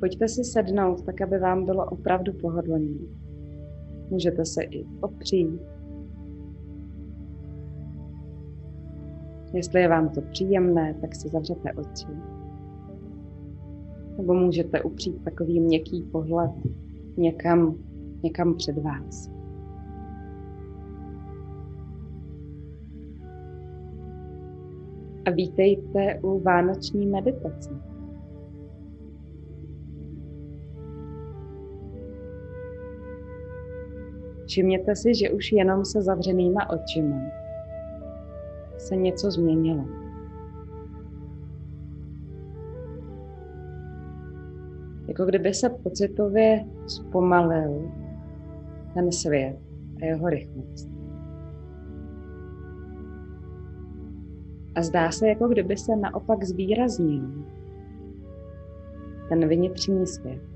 Pojďte si sednout, tak aby vám bylo opravdu pohodlné. Můžete se i opřít. Jestli je vám to příjemné, tak si zavřete oči. Nebo můžete upřít takový měkký pohled někam, někam před vás. A vítejte u vánoční meditace. Všimněte si, že už jenom se zavřenýma očima se něco změnilo. Jako kdyby se pocitově zpomalil ten svět a jeho rychlost. A zdá se, jako kdyby se naopak zvýraznil ten vnitřní svět.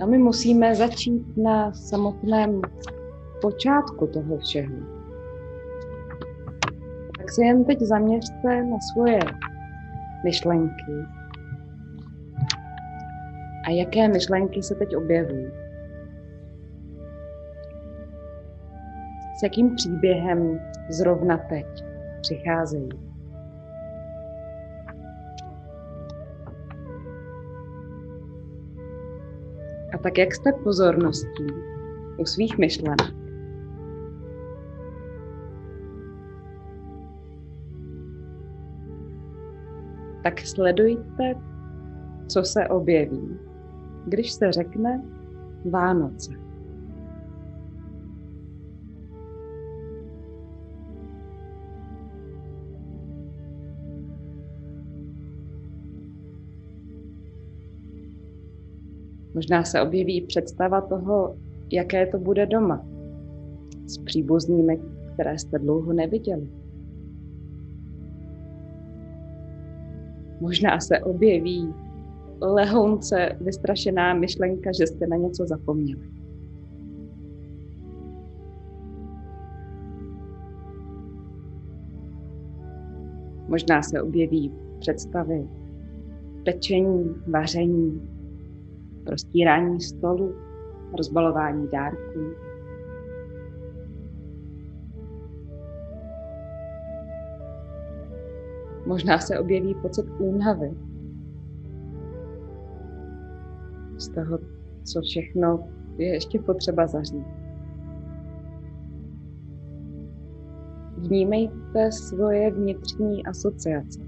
A my musíme začít na samotném počátku toho všeho. Tak se jen teď zaměřte na svoje myšlenky. A jaké myšlenky se teď objevují? S jakým příběhem zrovna teď přicházejí? Tak jak jste pozorností u svých myšlenek, tak sledujte, co se objeví, když se řekne Vánoce. Možná se objeví představa toho, jaké to bude doma. S příbuznými, které jste dlouho neviděli. Možná se objeví lehounce vystrašená myšlenka, že jste na něco zapomněli. Možná se objeví představy pečení, vaření, prostírání stolu, rozbalování dárků. Možná se objeví pocit únavy z toho, co všechno je ještě potřeba zařídit. Vnímejte svoje vnitřní asociace,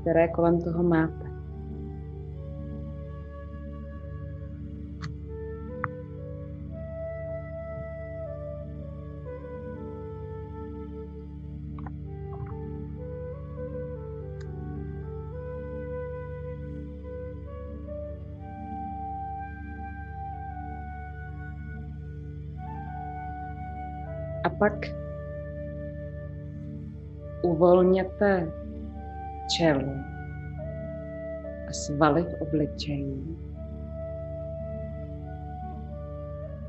které kolem toho máte. A pak uvolněte čelo a svaly v obličeji.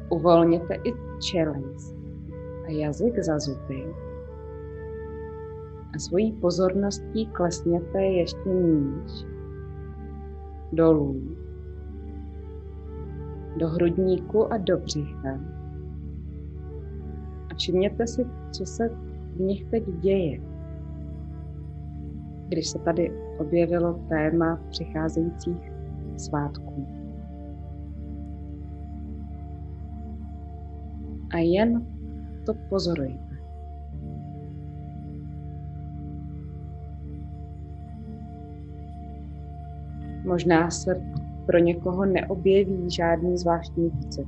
Uvolněte i čelist a jazyk za zuby. A svojí pozorností klesněte ještě níž, dolů, do hrudníku a do břicha všimněte si, co se v nich teď děje. Když se tady objevilo téma přicházejících svátků. A jen to pozorujte. Možná se pro někoho neobjeví žádný zvláštní pocit.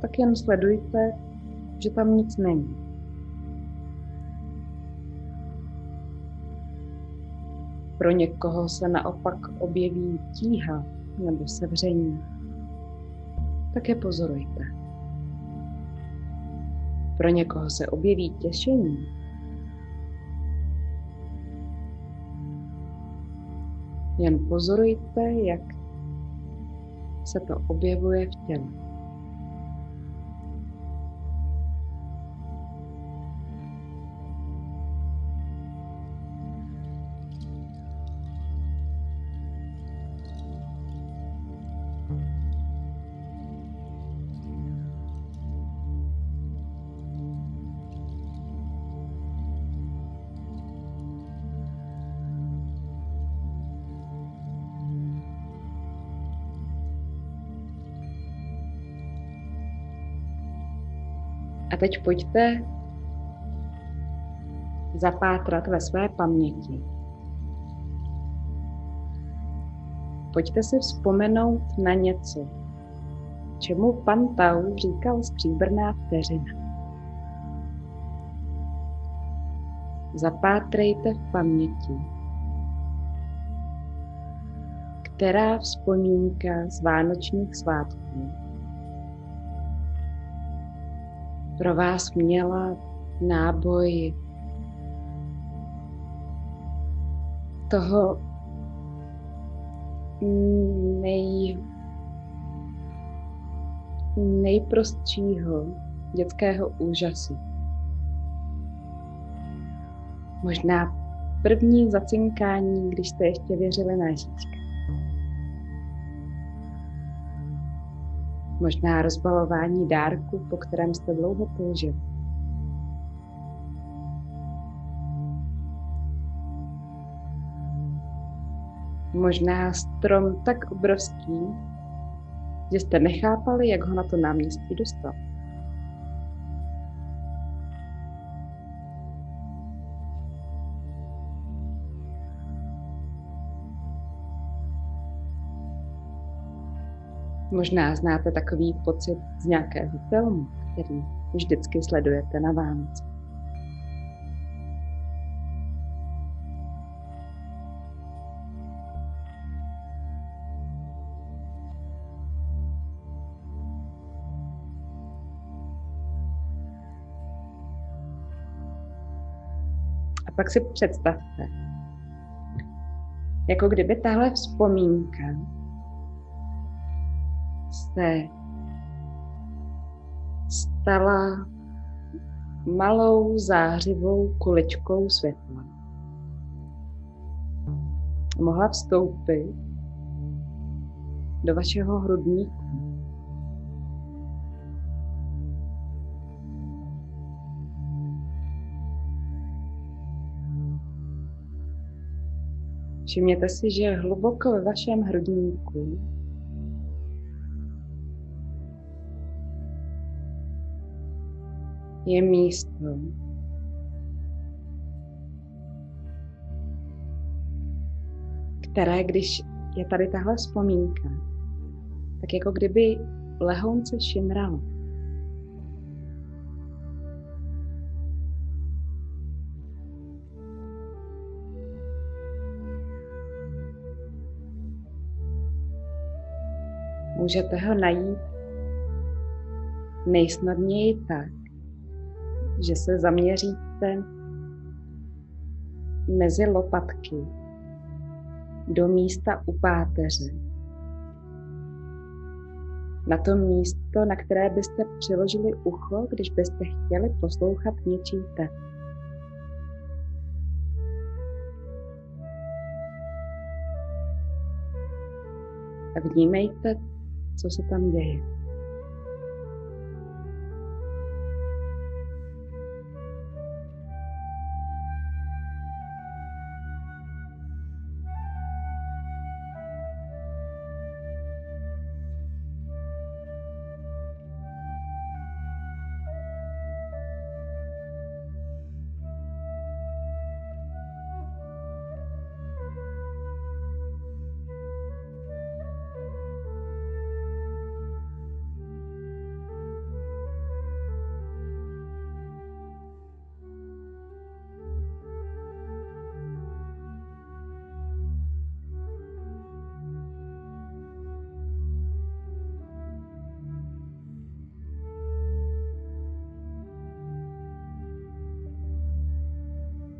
Tak jen sledujte, že tam nic není. Pro někoho se naopak objeví tíha nebo sevření. Tak je pozorujte. Pro někoho se objeví těšení. Jen pozorujte, jak se to objevuje v těle. A teď pojďte zapátrat ve své paměti. Pojďte si vzpomenout na něco, čemu pan Tau říkal stříbrná vteřina. Zapátrejte v paměti, která vzpomínka z vánočních svátků pro vás měla náboj toho nej, nejprostšího dětského úžasu. Možná první zacinkání, když jste ještě věřili na Ježíška. Možná rozbalování dárku, po kterém jste dlouho toužili. Možná strom tak obrovský, že jste nechápali, jak ho na to náměstí dostat. Možná znáte takový pocit z nějakého filmu, který vždycky sledujete na Vánoce. A pak si představte, jako kdyby tahle vzpomínka se stala malou zářivou kuličkou světla. Mohla vstoupit do vašeho hrudníku. Všimněte si, že hluboko ve vašem hrudníku je místo, které, když je tady tahle vzpomínka, tak jako kdyby lehounce šimralo. Můžete ho najít nejsnadněji tak, že se zaměříte mezi lopatky do místa u páteře. Na to místo, na které byste přiložili ucho, když byste chtěli poslouchat něčí tep. A vnímejte, co se tam děje.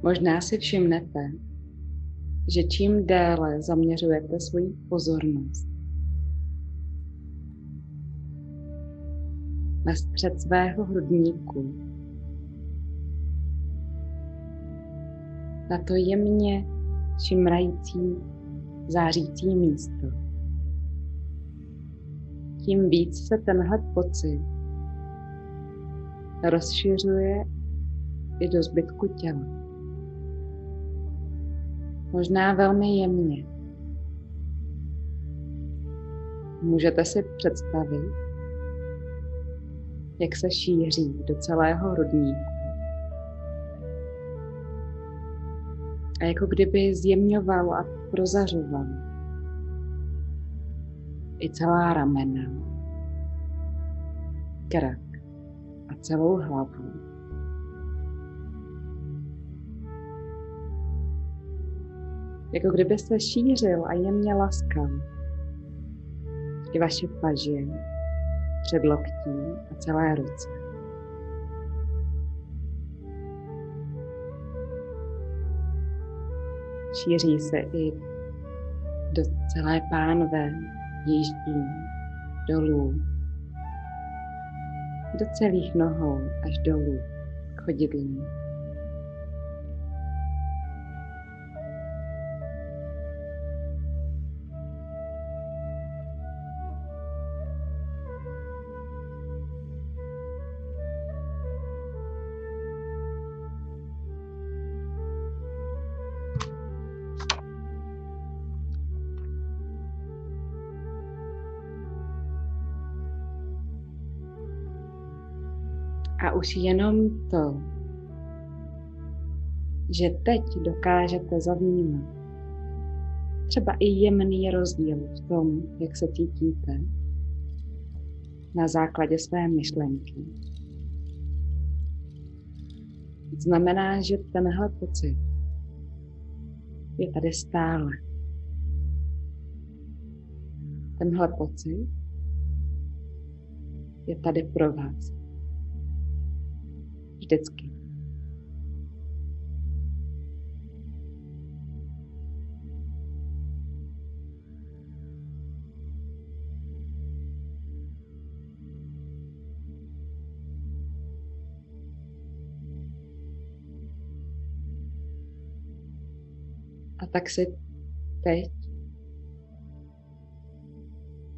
Možná si všimnete, že čím déle zaměřujete svoji pozornost na střed svého hrudníku, na to jemně šimrající, zářící místo. Tím víc se tenhle pocit rozšiřuje i do zbytku těla možná velmi jemně. Můžete si představit, jak se šíří do celého hrudníku. A jako kdyby zjemňoval a prozařoval i celá ramena, krk a celou hlavu. Jako kdyby se šířil a jemně laskal i vaše paže, předloktí a celé ruce. Šíří se i do celé pánve, jíždí, dolů, do celých nohou až dolů k chodidlům. A už jenom to, že teď dokážete zavnímat třeba i jemný rozdíl v tom, jak se cítíte na základě své myšlenky. Znamená, že tenhle pocit je tady stále. Tenhle pocit je tady pro vás. Vždycky. A tak si teď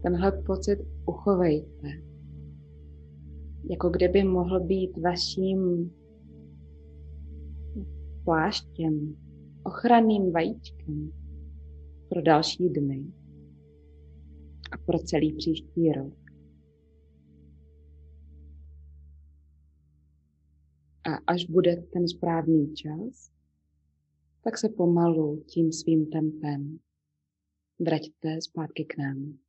tenhle pocit uchovejte jako kdyby mohl být vaším pláštěm, ochranným vajíčkem pro další dny a pro celý příští rok. A až bude ten správný čas, tak se pomalu tím svým tempem vraťte zpátky k nám.